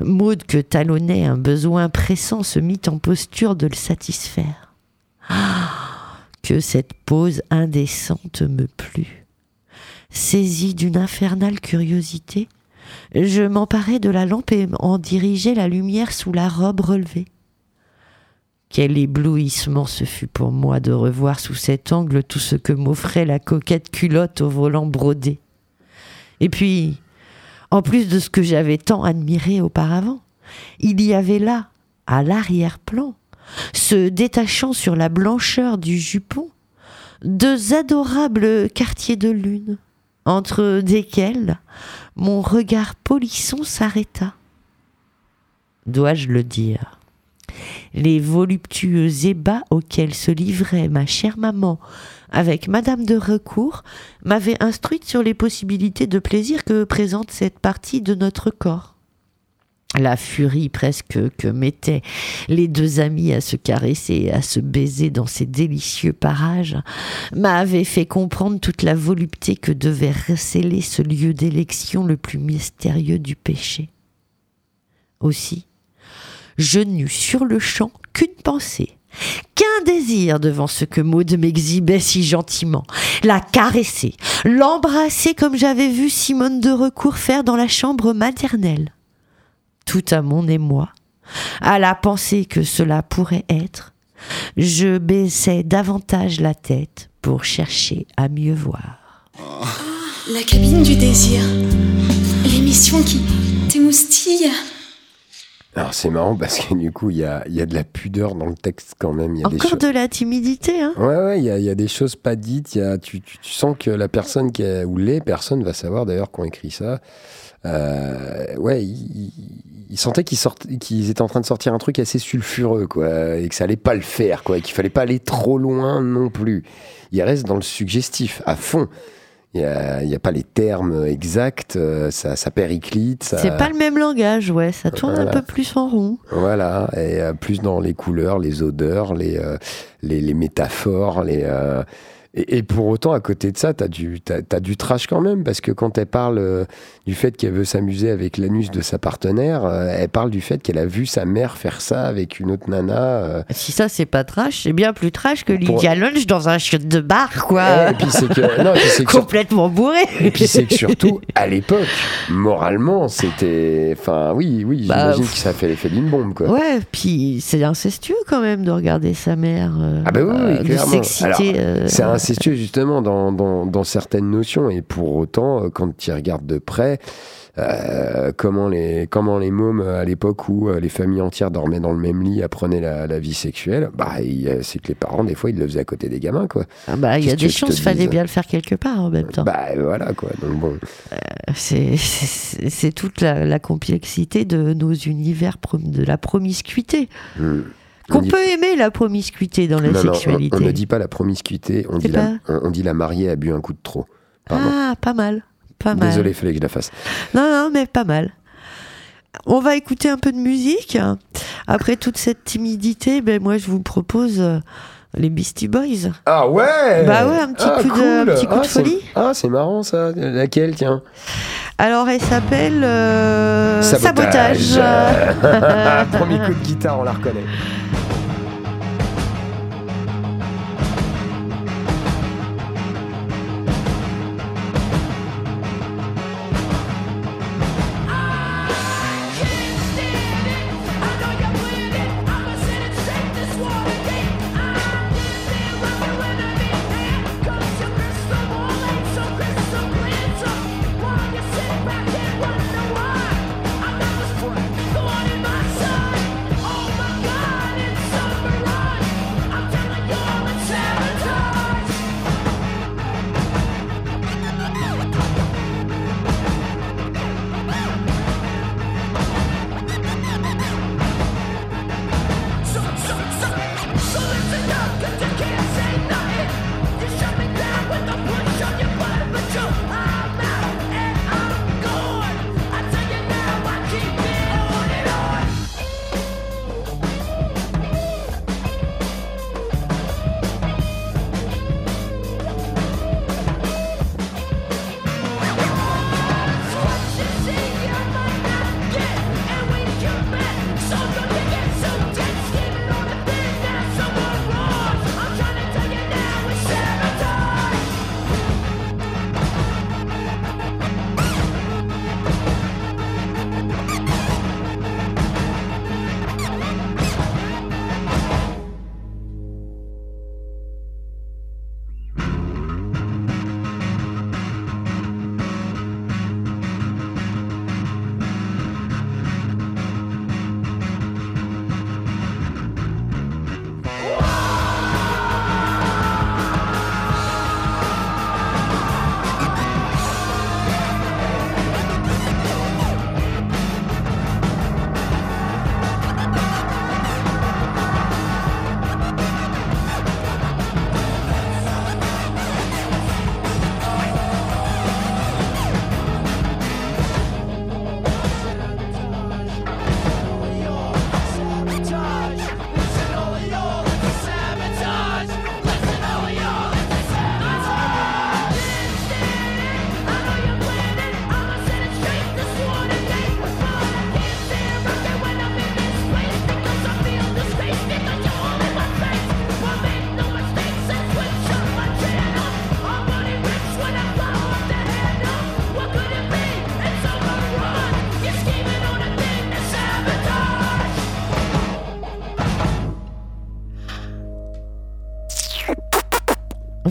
Maud, que talonnait un besoin pressant, se mit en posture de le satisfaire. Ah, que cette pose indécente me plut. Saisi d'une infernale curiosité, je m'emparai de la lampe et en dirigeai la lumière sous la robe relevée. Quel éblouissement ce fut pour moi de revoir sous cet angle tout ce que m'offrait la coquette culotte au volant brodé. Et puis, en plus de ce que j'avais tant admiré auparavant, il y avait là, à l'arrière-plan, se détachant sur la blancheur du jupon, deux adorables quartiers de lune, entre desquels mon regard polisson s'arrêta. Dois-je le dire? Les voluptueux ébats auxquels se livrait ma chère maman avec Madame de Recourt m'avaient instruite sur les possibilités de plaisir que présente cette partie de notre corps. La furie presque que mettaient les deux amis à se caresser et à se baiser dans ces délicieux parages m'avait fait comprendre toute la volupté que devait recéler ce lieu d'élection le plus mystérieux du péché. Aussi, je n'eus sur le champ qu'une pensée, qu'un désir devant ce que Maud m'exhibait si gentiment, la caresser, l'embrasser comme j'avais vu Simone de Recourt faire dans la chambre maternelle tout à mon émoi, à la pensée que cela pourrait être, je baissais davantage la tête pour chercher à mieux voir. La cabine du désir. L'émission qui t'émoustille. Alors c'est marrant parce que du coup, il y a, il y a de la pudeur dans le texte quand même. Y a Encore de la timidité, hein Ouais, ouais, il y a, il y a des choses pas dites. il Y a, tu, tu, tu sens que la personne qui a, ou les personnes, va savoir d'ailleurs qu'on écrit ça. Euh, ouais, ils, sentaient qu'ils sortent, qu'ils étaient en train de sortir un truc assez sulfureux, quoi, et que ça allait pas le faire, quoi, et qu'il fallait pas aller trop loin non plus. Il reste dans le suggestif à fond. Il y a, y a pas les termes exacts, euh, ça, ça périclite. Ça... C'est pas le même langage, ouais, ça tourne un peu plus en rond. Voilà, et euh, plus dans les couleurs, les odeurs, les, euh, les, les métaphores, les. Et, et pour autant, à côté de ça, t'as du, t'as du trash quand même, parce que quand elle parle euh, du fait qu'elle veut s'amuser avec l'anus de sa partenaire, euh, elle parle du fait qu'elle a vu sa mère faire ça avec une autre nana. euh. Si ça, c'est pas trash, c'est bien plus trash que Pour- Lydia Lunch dans un chiotte de bar, quoi. et puis c'est que, non, et puis c'est que sur- Complètement bourré. et puis c'est que surtout, à l'époque, moralement, c'était. Enfin, oui, oui, Bah, j'imagine que ça fait l'effet d'une bombe, quoi. Ouais, puis c'est incestueux quand même de regarder sa mère. Ah bah oui, oui, euh, de clairement. s'exciter. C'est incestueux justement dans, dans, dans certaines notions et pour autant, euh, quand tu regardes de près, euh, comment, les, comment les mômes euh, à l'époque où les familles entières dormaient dans le même lit apprenaient la, la vie sexuelle, bah, c'est que les parents, des fois, ils le faisaient à côté des gamins, quoi. ah bah, il y a des chances, fallait bien le faire quelque part en même temps. Bah voilà, quoi. Donc bon. C'est- C'est c'est toute la, la complexité de nos univers, de la promiscuité. hmm. On Qu'on dit- peut aimer la promiscuité dans la Non, non, on- sexualité. on, ne dit pas la promiscuité, on dit la, on, on dit la mariée a bu un coup de trop. Pardon. Ah, pas mal. Pas mal. Désolé, il fallait que je la fasse. Non, non, mais pas mal. On va écouter un peu de musique. Après toute cette timidité, ben moi je vous propose euh, les Beastie Boys. Ah ouais Bah ouais, un petit Ah, coup de- un petit coup de Ah, c'est- folie. Ah, c'est marrant ça. Laquelle, tiens Alors elle s'appelle euh, Sabotage. Sabotage. Premier coup de guitare, on la reconnaît.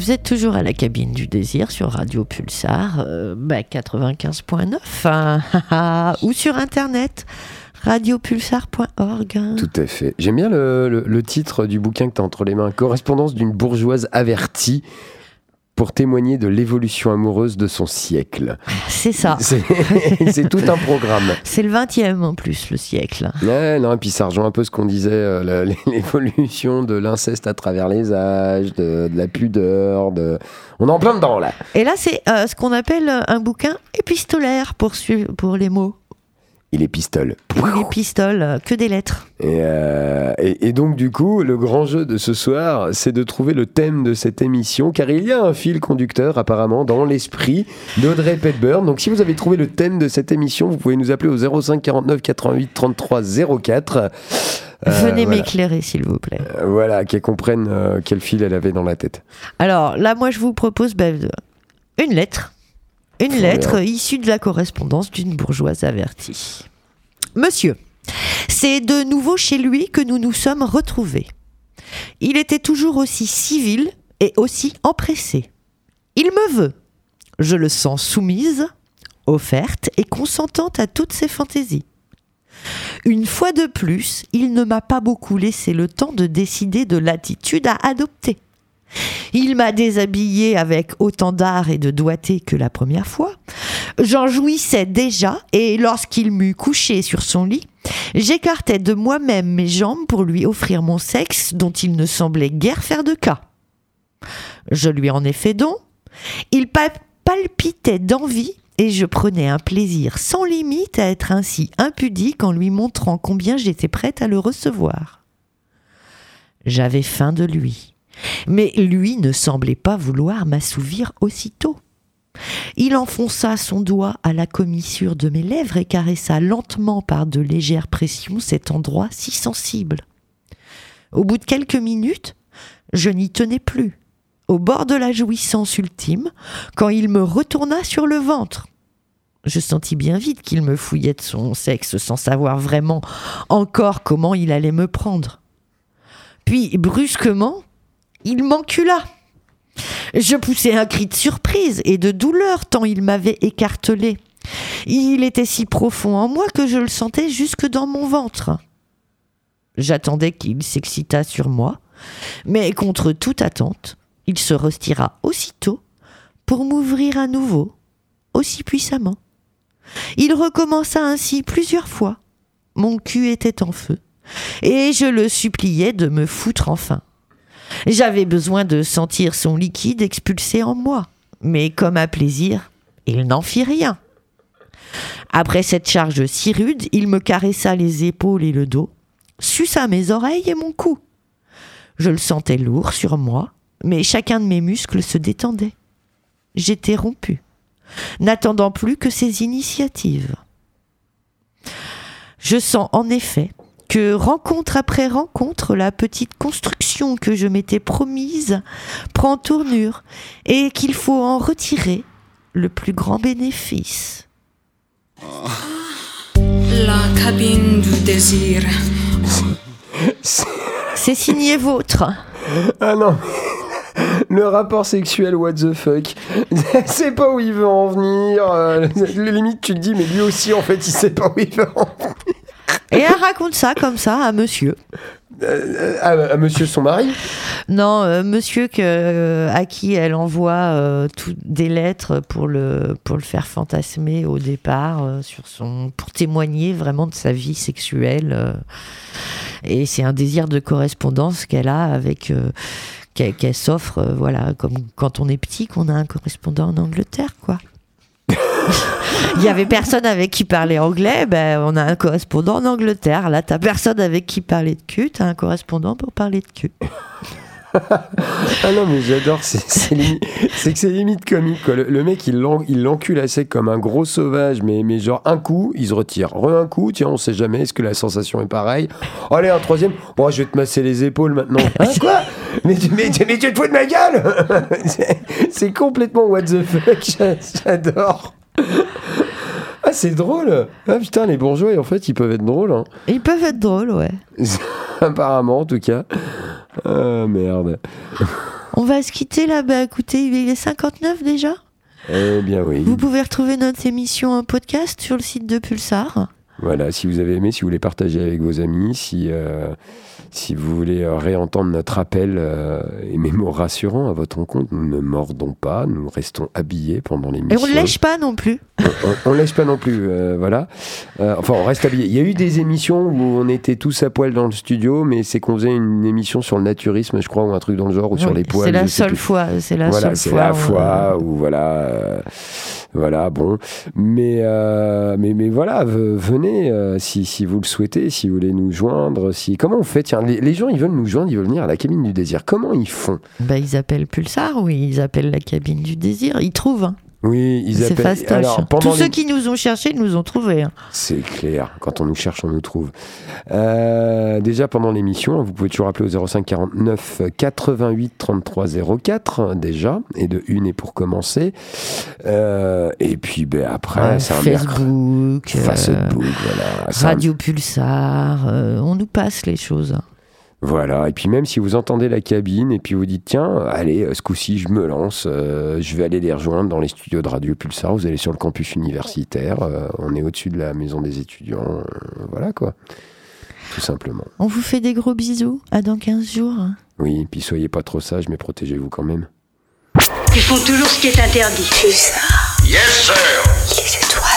Vous êtes toujours à la cabine du désir sur Radio Pulsar euh, bah, 95.9 hein, ou sur internet radiopulsar.org. Tout à fait. J'aime bien le, le- le titre du bouquin que tu as entre les mains. Correspondance d'une bourgeoise avertie pour témoigner de l'évolution amoureuse de son siècle. C'est ça. C'est tout un programme. C'est le 20e en plus, le siècle. Ouais, non, et puis ça rejoint un peu ce qu'on disait, euh, l'évolution de l'inceste à travers les âges, de, de la pudeur, de... On est en plein dedans, là. Et là, c'est euh, ce qu'on appelle un bouquin épistolaire pour, pour les mots. Il est pistole. Il épistole, euh, que des lettres. Et, euh, et- et donc, du coup, le grand jeu de ce soir, c'est de trouver le thème de cette émission, car il y a un fil conducteur, apparemment, dans l'esprit d'Audrey Petburn. Donc, si vous avez trouvé le thème de cette émission, vous pouvez nous appeler au 05 49 88 33 04. Euh, Venez voilà. m'éclairer, s'il vous plaît. Euh, Voilà, qu'elle comprenne quel fil elle avait dans la tête. Alors là, moi, je vous propose de- une lettre. Une lettre issue de la correspondance d'une bourgeoise avertie. Monsieur, c'est de nouveau chez lui que nous nous sommes retrouvés. Il était toujours aussi civil et aussi empressé. Il me veut. Je le sens soumise, offerte et consentante à toutes ses fantaisies. Une fois de plus, il ne m'a pas beaucoup laissé le temps de décider de l'attitude à adopter. Il m'a déshabillée avec autant d'art et de doigté que la première fois. J'en jouissais déjà, et lorsqu'il m'eut couché sur son lit, j'écartais de moi-même mes jambes pour lui offrir mon sexe dont il ne semblait guère faire de cas. Je lui en ai fait don. Il pa- palpitait d'envie et je prenais un plaisir sans limite à être ainsi impudique en lui montrant combien j'étais prête à le recevoir. J'avais faim de lui, mais lui ne semblait pas vouloir m'assouvir aussitôt. Il enfonça son doigt à la commissure de mes lèvres et caressa lentement par de légères pressions cet endroit si sensible. Au bout de quelques minutes, je n'y tenais plus, au bord de la jouissance ultime, quand il me retourna sur le ventre. Je sentis bien vite qu'il me fouillait de son sexe sans savoir vraiment encore comment il allait me prendre. Puis, brusquement, il m'encula. Je poussai un cri de surprise et de douleur tant il m'avait écartelé. Il était si profond en moi que je le sentais jusque dans mon ventre. J'attendais qu'il s'excitât sur moi, mais contre toute attente, il se retira aussitôt pour m'ouvrir à nouveau, aussi puissamment. Il recommença ainsi plusieurs fois. Mon cul était en feu, et je le suppliais de me foutre enfin. J'avais besoin de sentir son liquide expulsé en moi, mais comme à plaisir, il n'en fit rien. Après cette charge si rude, il me caressa les épaules et le dos, suça mes oreilles et mon cou. Je le sentais lourd sur moi, mais chacun de mes muscles se détendait. J'étais rompu, n'attendant plus que ses initiatives. Je sens en effet que rencontre après rencontre, la petite construction que je m'étais promise prend tournure et qu'il faut en retirer le plus grand bénéfice. La cabine du désir. C'est signé vôtre. Ah non, le rapport sexuel, what the fuck. C'est pas où il veut en venir. euh, limite, tu te dis, mais lui aussi, en fait, il sait pas où il veut en venir. Et elle raconte ça comme ça à monsieur. Euh, à, à monsieur son mari Non, euh, monsieur que, euh, à qui elle envoie tout- des lettres pour le, pour le faire fantasmer au départ, sur son, pour témoigner vraiment de sa vie sexuelle. et c'est un désir de correspondance qu'elle a avec. qu'elle s'offre, voilà, comme quand on est petit, qu'on a un correspondant en Angleterre, quoi. Il y avait personne avec qui parler anglais, ben on a un correspondant en Angleterre. Là, t'as personne avec qui parler de cul, t'as un correspondant pour parler de cul. Ah non, mais j'adore, c'est que c'est limite comique. Quoi. Le, le mec, il l'en- il l'encule sec comme un gros sauvage, mais, mais genre un coup, il se retire. Re un coup, tiens, on sait jamais, est-ce que la sensation est pareille? Allez, un troisième, bon, je vais te masser les épaules maintenant. Hein, quoi? Mais, tu- mais, tu- mais tu te fous de ma gueule? C'est- complètement what the fuck, j'a- j'adore. Ah, c'est drôle Ah putain, les bourgeois, en fait, ils peuvent être drôles. Hein. Ils peuvent être drôles, ouais. Apparemment, en tout cas. Ah, merde. On va se quitter là. Bah écoutez, il est 59 déjà. Eh bien oui. Vous pouvez retrouver notre émission en podcast sur le site de Pulsar. Voilà, si vous avez aimé, si vous voulez partager avec vos amis, si, euh, si vous voulez euh, réentendre notre appel euh, et mes mots rassurants à votre compte, nous ne mordons pas, nous restons habillés pendant Et l'émission. on ne lèche pas non plus. on, on lèche pas non plus, euh, voilà. Euh, enfin, on reste habillé. Il y a eu des émissions où on était tous à poil dans le studio, mais c'est qu'on faisait une émission sur le naturisme, je crois, ou un truc dans le genre, ou sur les poils. C'est la seule plus. fois. C'est la voilà, seule c'est fois. la où, fois où voilà, voilà, bon, mais euh, voilà, ve- venez euh, si, si vous le souhaitez, si vous voulez nous joindre, si comment on fait? Tiens, les, gens ils veulent nous joindre, ils veulent venir à la cabine du désir. Comment ils font? Bah, ils appellent Pulsar, oui, ils appellent la cabine du désir? Ils trouvent. hein. Oui, ils appellent. fastoche. Alors pendant Tous les- ceux qui nous ont cherchés nous ont trouvés. hein. C'est clair, quand on nous cherche, on nous trouve. Euh, déjà pendant l'émission, vous pouvez toujours appeler au 05 49 88 33 04 déjà, et de une et pour commencer. Euh, et puis ben, après, Ouais, c'est un mercredi. Facebook, euh, Facebook, voilà. Un- Radio Pulsar, euh, on nous passe les choses. Voilà, et puis même si vous entendez la cabine et puis vous dites tiens, allez, euh, ce coup-ci je me lance, euh, je vais aller les rejoindre dans les studios de Radio Pulsar, vous allez sur le campus universitaire, euh, on est au-dessus de la maison des étudiants, euh, voilà quoi, tout simplement. On vous fait des gros bisous. À dans 15 jours. Oui, puis soyez pas trop sages, mais protégez-vous quand même. Ils font toujours ce qui est interdit. Yes, sir.